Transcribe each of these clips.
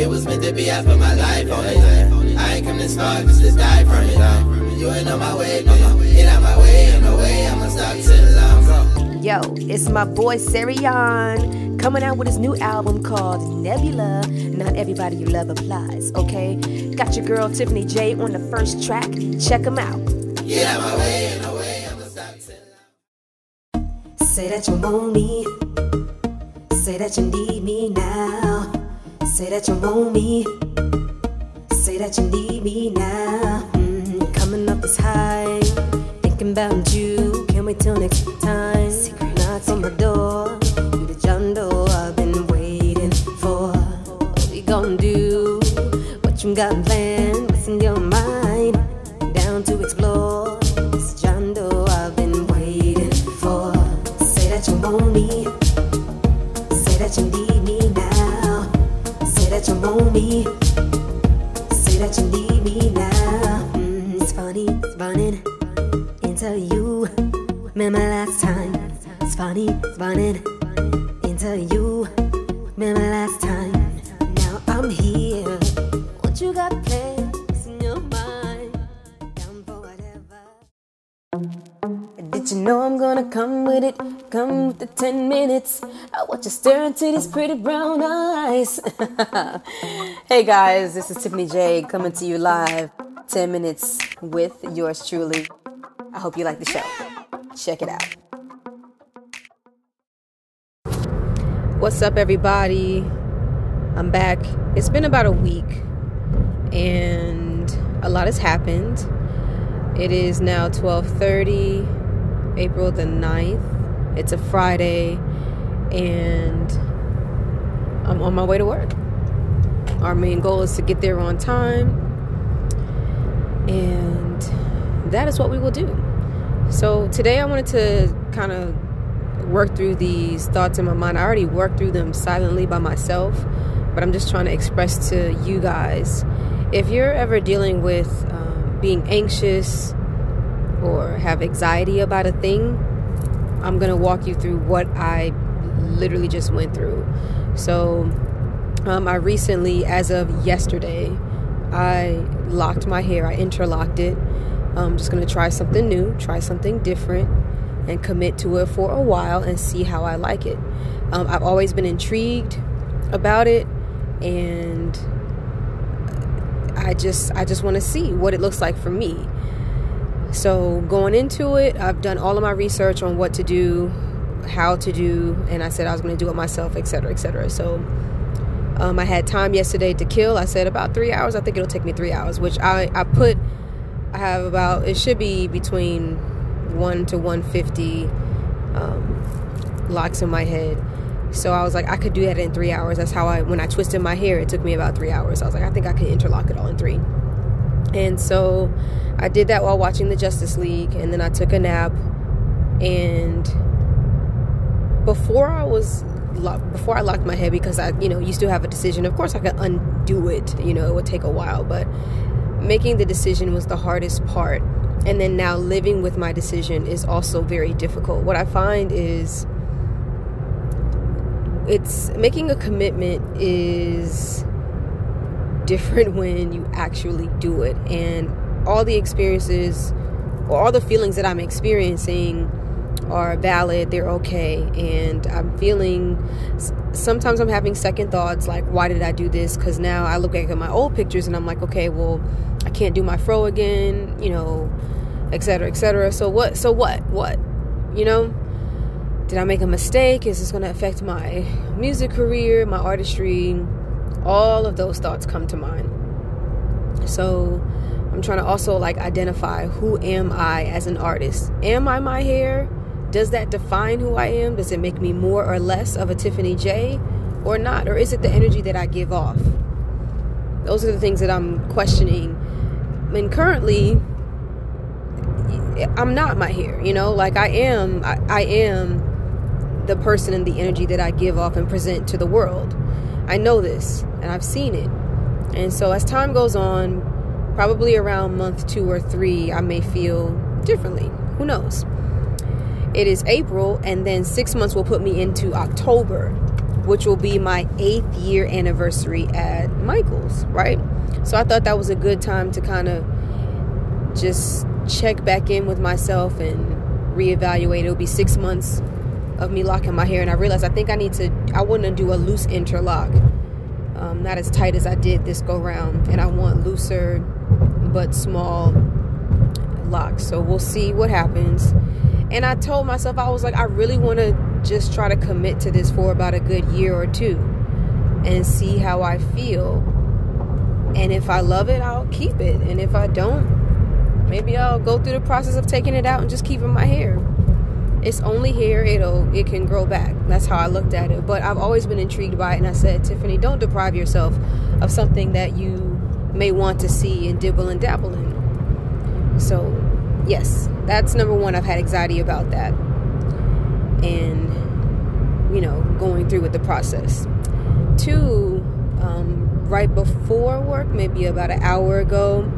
It was meant to be, I put my life on it. I ain't come this far just to die from it. You ain't on my way. Get out my way, on the way, I'ma stop till I'm Yo, it's my boy Serion coming out with his new album called Nebula. Not everybody you love applies, okay? Got your girl Tiffany J on the first track. Check him out. Get out my way, on the way, I'ma stop till Say that you want me. Say that you need me now. Say that you want me. Say that you need me now. Mm, coming up this high. Thinking about you. Can't wait till next time. Secret knocks on my door. You the John Doe I've been waiting for. What we gonna do? What you got planned? What's in your mind? Down to explore. This John Doe I've been waiting for. Say that you want me. Say that you need me now. Say that you want me. Say that you need me now. Mm, it's funny, it's running into you. Remember last time? It's funny, it's running into you. Did you know I'm gonna come with it? Come with the 10 minutes. I watch you stare into these pretty brown eyes. hey guys, this is Tiffany J coming to you live. 10 minutes with yours truly. I hope you like the show. Check it out. What's up, everybody? I'm back. It's been about a week, and a lot has happened. It is now 12:30, April the 9th. It's a Friday, and I'm on my way to work. Our main goal is to get there on time, and that is what we will do. So today I wanted to kind of work through these thoughts in my mind. I already worked through them silently by myself, but I'm just trying to express to you guys. If you're ever dealing with um, being anxious or have anxiety about a thing, I'm going to walk you through what I literally just went through. So, um, I recently, as of yesterday, I locked my hair, I interlocked it. I'm just going to try something new, try something different, and commit to it for a while and see how I like it. Um, I've always been intrigued about it, and I just I just want to see what it looks like for me. So going into it, I've done all of my research on what to do, how to do, and I said I was going to do it myself, etc., etc. So um, I had time yesterday to kill. I said about three hours. I think it'll take me three hours, which I I put. I have about it should be between one to one fifty um, locks in my head. So I was like, I could do that in three hours. That's how I when I twisted my hair, it took me about three hours. I was like, I think I could interlock it all in three. And so I did that while watching the Justice League, and then I took a nap. And before I was before I locked my head, because I you know you still have a decision. Of course, I could undo it. You know, it would take a while, but making the decision was the hardest part. And then now living with my decision is also very difficult. What I find is it's making a commitment is different when you actually do it and all the experiences or all the feelings that I'm experiencing are valid, they're okay, and I'm feeling sometimes I'm having second thoughts like, why did I do this? Because now I look back at my old pictures and I'm like, okay, well, I can't do my fro again, you know, etc., etc. So what? So what? What? You know? Did I make a mistake? Is this going to affect my music career, my artistry? All of those thoughts come to mind. So I'm trying to also like identify who am I as an artist? Am I my hair? Does that define who I am? Does it make me more or less of a Tiffany J or not? Or is it the energy that I give off? Those are the things that I'm questioning. And currently, I'm not my hair, you know, like I am, I, I am the person and the energy that I give off and present to the world. I know this and I've seen it. And so as time goes on, probably around month two or three, I may feel differently. Who knows? It is April, and then six months will put me into October, which will be my eighth year anniversary at Michael's, right? So I thought that was a good time to kind of just check back in with myself and reevaluate. It'll be six months of me locking my hair, and I realized I think I need to. I want to do a loose interlock, um, not as tight as I did this go round, and I want looser but small locks. So we'll see what happens. And I told myself I was like, I really want to just try to commit to this for about a good year or two, and see how I feel. And if I love it, I'll keep it, and if I don't, maybe I'll go through the process of taking it out and just keeping my hair it's only here it'll it can grow back. That's how i looked at it. But i've always been intrigued by it and i said tiffany don't deprive yourself of something that you may want to see and dibble and dabble in. So yes that's number one. I've had anxiety about that and you know going through with the process. Two um, right before work maybe about an hour ago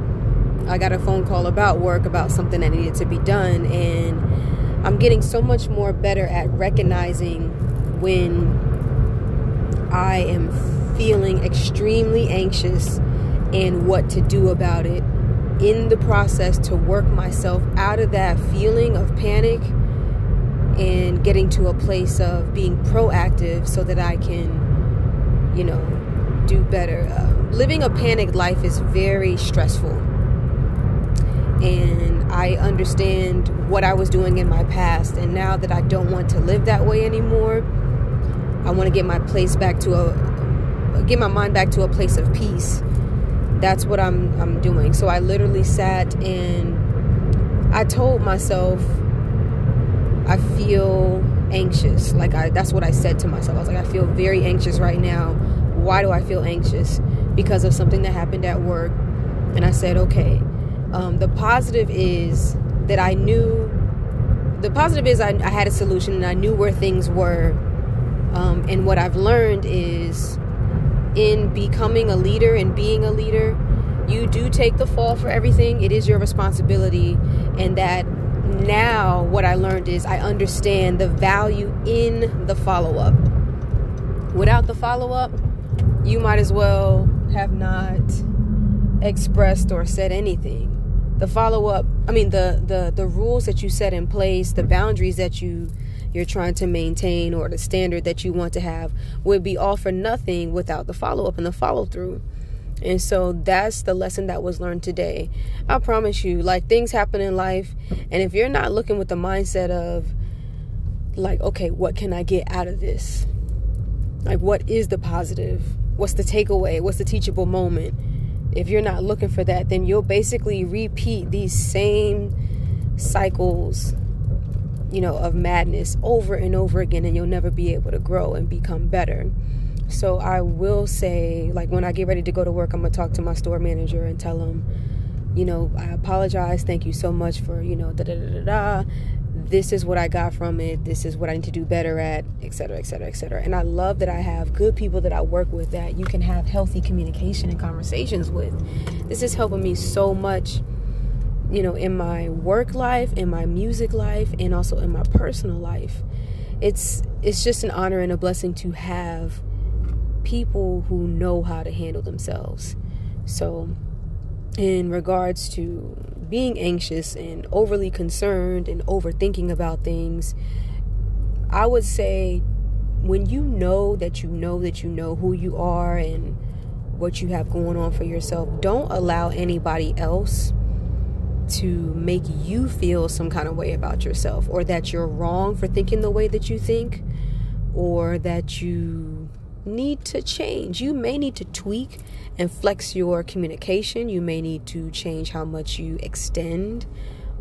i got a phone call about work about something that needed to be done and I'm getting so much more better at recognizing when I am feeling extremely anxious and what to do about it in the process to work myself out of that feeling of panic and getting to a place of being proactive so that I can, you know, do better. Uh, living a panicked life is very stressful. And I understand what I was doing in my past, and now that I don't want to live that way anymore, I want to get my place back to a get my mind back to a place of peace. That's what I'm I'm doing. So I literally sat and I told myself I feel anxious. Like I that's what I said to myself. I was like I feel very anxious right now. Why do I feel anxious? Because of something that happened at work. And I said, "Okay, um, the positive is that I knew. The positive is I, I, had a solution and I knew where things were. Um, and what I've learned is in becoming a leader and being a leader, you do take the fall for everything. It is your responsibility. And that now what I learned is I understand the value in the follow up. Without the follow up, you might as well have not expressed or said anything the follow up i mean the the the rules that you set in place the boundaries that you you're trying to maintain or the standard that you want to have would be all for nothing without the follow up and the follow through and so that's the lesson that was learned today. I promise you like things happen in life and if you're not looking with the mindset of like okay what can i get out of this? Like what is the positive? What's the takeaway? What's the teachable moment if you're not looking for that, then you'll basically repeat these same cycles, you know, of madness over and over again, and you'll never be able to grow and become better. So I will say, like, when I get ready to go to work, I'm gonna talk to my store manager and tell him, you know, I apologize. Thank you so much for, you know, da da da da this is what I got from it. This is what I need to do better at, etc., etc., etc. And I love that I have good people that I work with that you can have healthy communication and conversations with. This is helping me so much, you know, in my work life, in my music life, and also in my personal life. It's it's just an honor and a blessing to have people who know how to handle themselves. So, in regards to being anxious and overly concerned and overthinking about things, I would say when you know that you know that you know who you are and what you have going on for yourself, don't allow anybody else to make you feel some kind of way about yourself or that you're wrong for thinking the way that you think or that you need to change. You may need to tweak and flex your communication. You may need to change how much you extend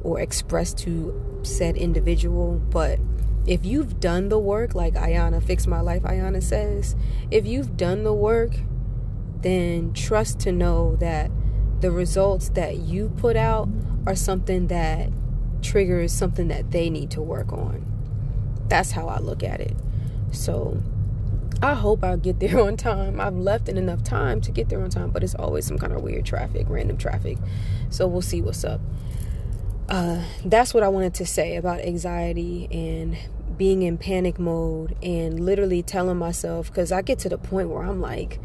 or express to said individual. But if you've done the work, like Iyanla Fix My Life, Iyanla says, if you've done the work, then trust to know that the results that you put out are something that triggers something that they need to work on. That's how I look at it. So I hope I'll get there on time. I've left in enough time to get there on time, but it's always some kind of weird traffic, random traffic. So we'll see what's up. Uh, that's what I wanted to say about anxiety and being in panic mode and literally telling myself because I get to the point where I'm like,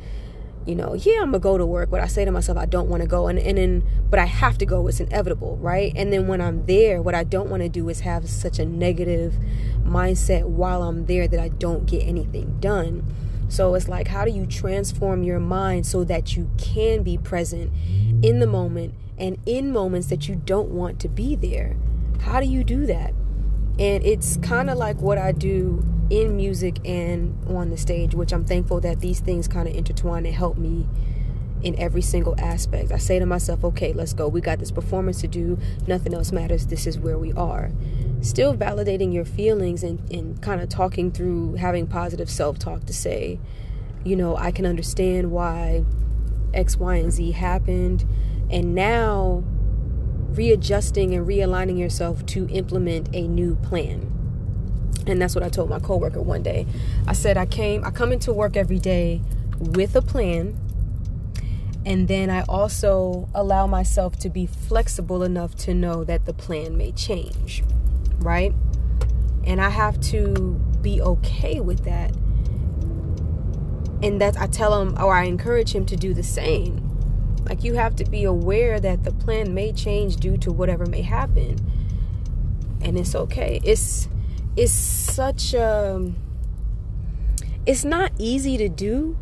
you know, yeah, I'm gonna go to work, but I say to myself, I don't want to go, and and then, but I have to go. It's inevitable, right? And then when I'm there, what I don't want to do is have such a negative mindset while I'm there that I don't get anything done. So it's like, how do you transform your mind so that you can be present in the moment and in moments that you don't want to be there? How do you do that? And it's kind of like what I do in music and on the stage, which I'm thankful that these things kind of intertwine and help me in every single aspect. I say to myself, okay, let's go. We got this performance to do. Nothing else matters. This is where we are. Still validating your feelings and, and kind of talking through having positive self talk to say, you know, I can understand why X, Y, and Z happened. And now readjusting and realigning yourself to implement a new plan. And that's what I told my coworker one day. I said I came I come into work every day with a plan and then I also allow myself to be flexible enough to know that the plan may change, right? And I have to be okay with that. And that I tell him or I encourage him to do the same like you have to be aware that the plan may change due to whatever may happen. And it's okay. It's it's such a it's not easy to do,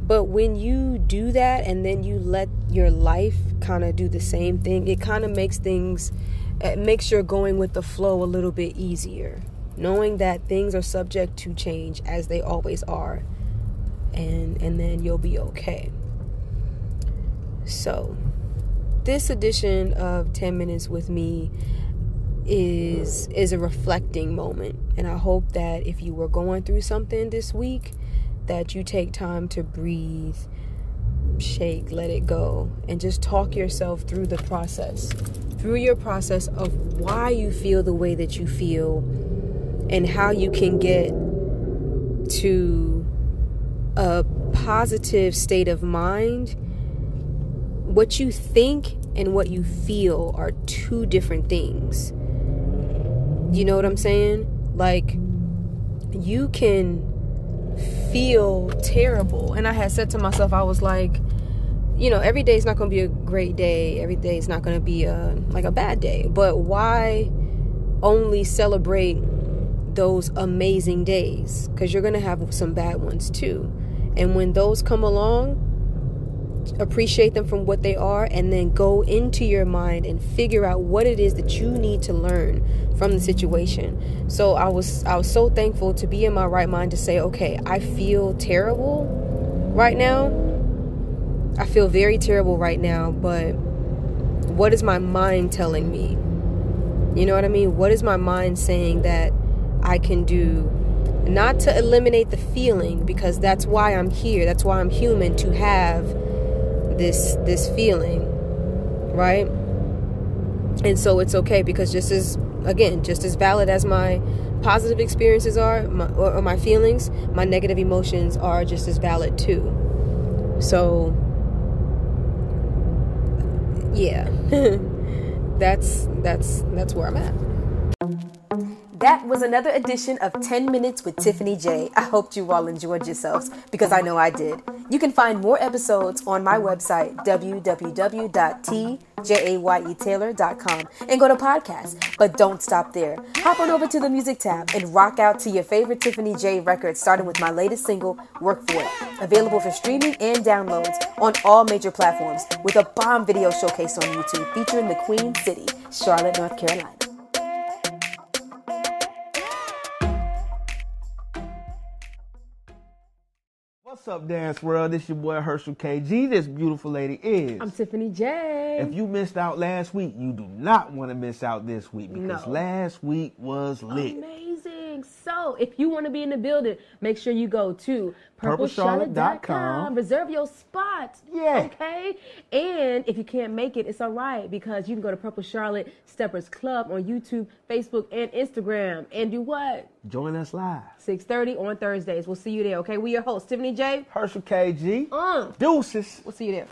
but when you do that and then you let your life kind of do the same thing, it kind of makes things it makes your going with the flow a little bit easier. Knowing that things are subject to change as they always are. And and then you'll be okay. So, this edition of 10 minutes with me is is a reflecting moment and I hope that if you were going through something this week that you take time to breathe, shake, let it go and just talk yourself through the process. Through your process of why you feel the way that you feel and how you can get to a positive state of mind what you think and what you feel are two different things. You know what I'm saying? Like, you can feel terrible. And I had said to myself, I was like, you know, every day is not going to be a great day. Every day is not going to be a like a bad day. But why only celebrate those amazing days? Because you're going to have some bad ones too. And when those come along, appreciate them from what they are and then go into your mind and figure out what it is that you need to learn from the situation. So I was I was so thankful to be in my right mind to say, "Okay, I feel terrible right now. I feel very terrible right now, but what is my mind telling me? You know what I mean? What is my mind saying that I can do not to eliminate the feeling because that's why I'm here. That's why I'm human to have this this feeling right? And so it's okay because just as again just as valid as my positive experiences are my, or, or my feelings my negative emotions are just as valid too. So yeah. That's that's that's where i'm at that was another edition of 10 Minutes with Tiffany J. I hope you all enjoyed yourselves because I know I did. You can find more episodes on my website, www.tjayetaylor.com, and go to podcast. But don't stop there. Hop on over to the music tab and rock out to your favorite Tiffany J records, starting with my latest single, Work For It. Available for streaming and downloads on all major platforms, with a bomb video showcase on YouTube featuring the Queen City, Charlotte, North Carolina. What's up, Dance World? This is your boy Herschel KG. This beautiful lady is. I'm Tiffany J. If you missed out last week, you do not want to miss out this week because No. last week was lit. Amazing. So, if you want to be in the building, make sure you go to PurpleCharlotte.com. Reserve your spot. Yeah. Okay. And if you can't make it, it's all right because you can go to Purple Charlotte Steppers Club on YouTube, Facebook, and Instagram. And do what? Join us live. 6:30 on Thursdays. We'll see you there. Okay. We your host, Tiffany J. Herschel KG. Uh, Deuces. we'll see you there.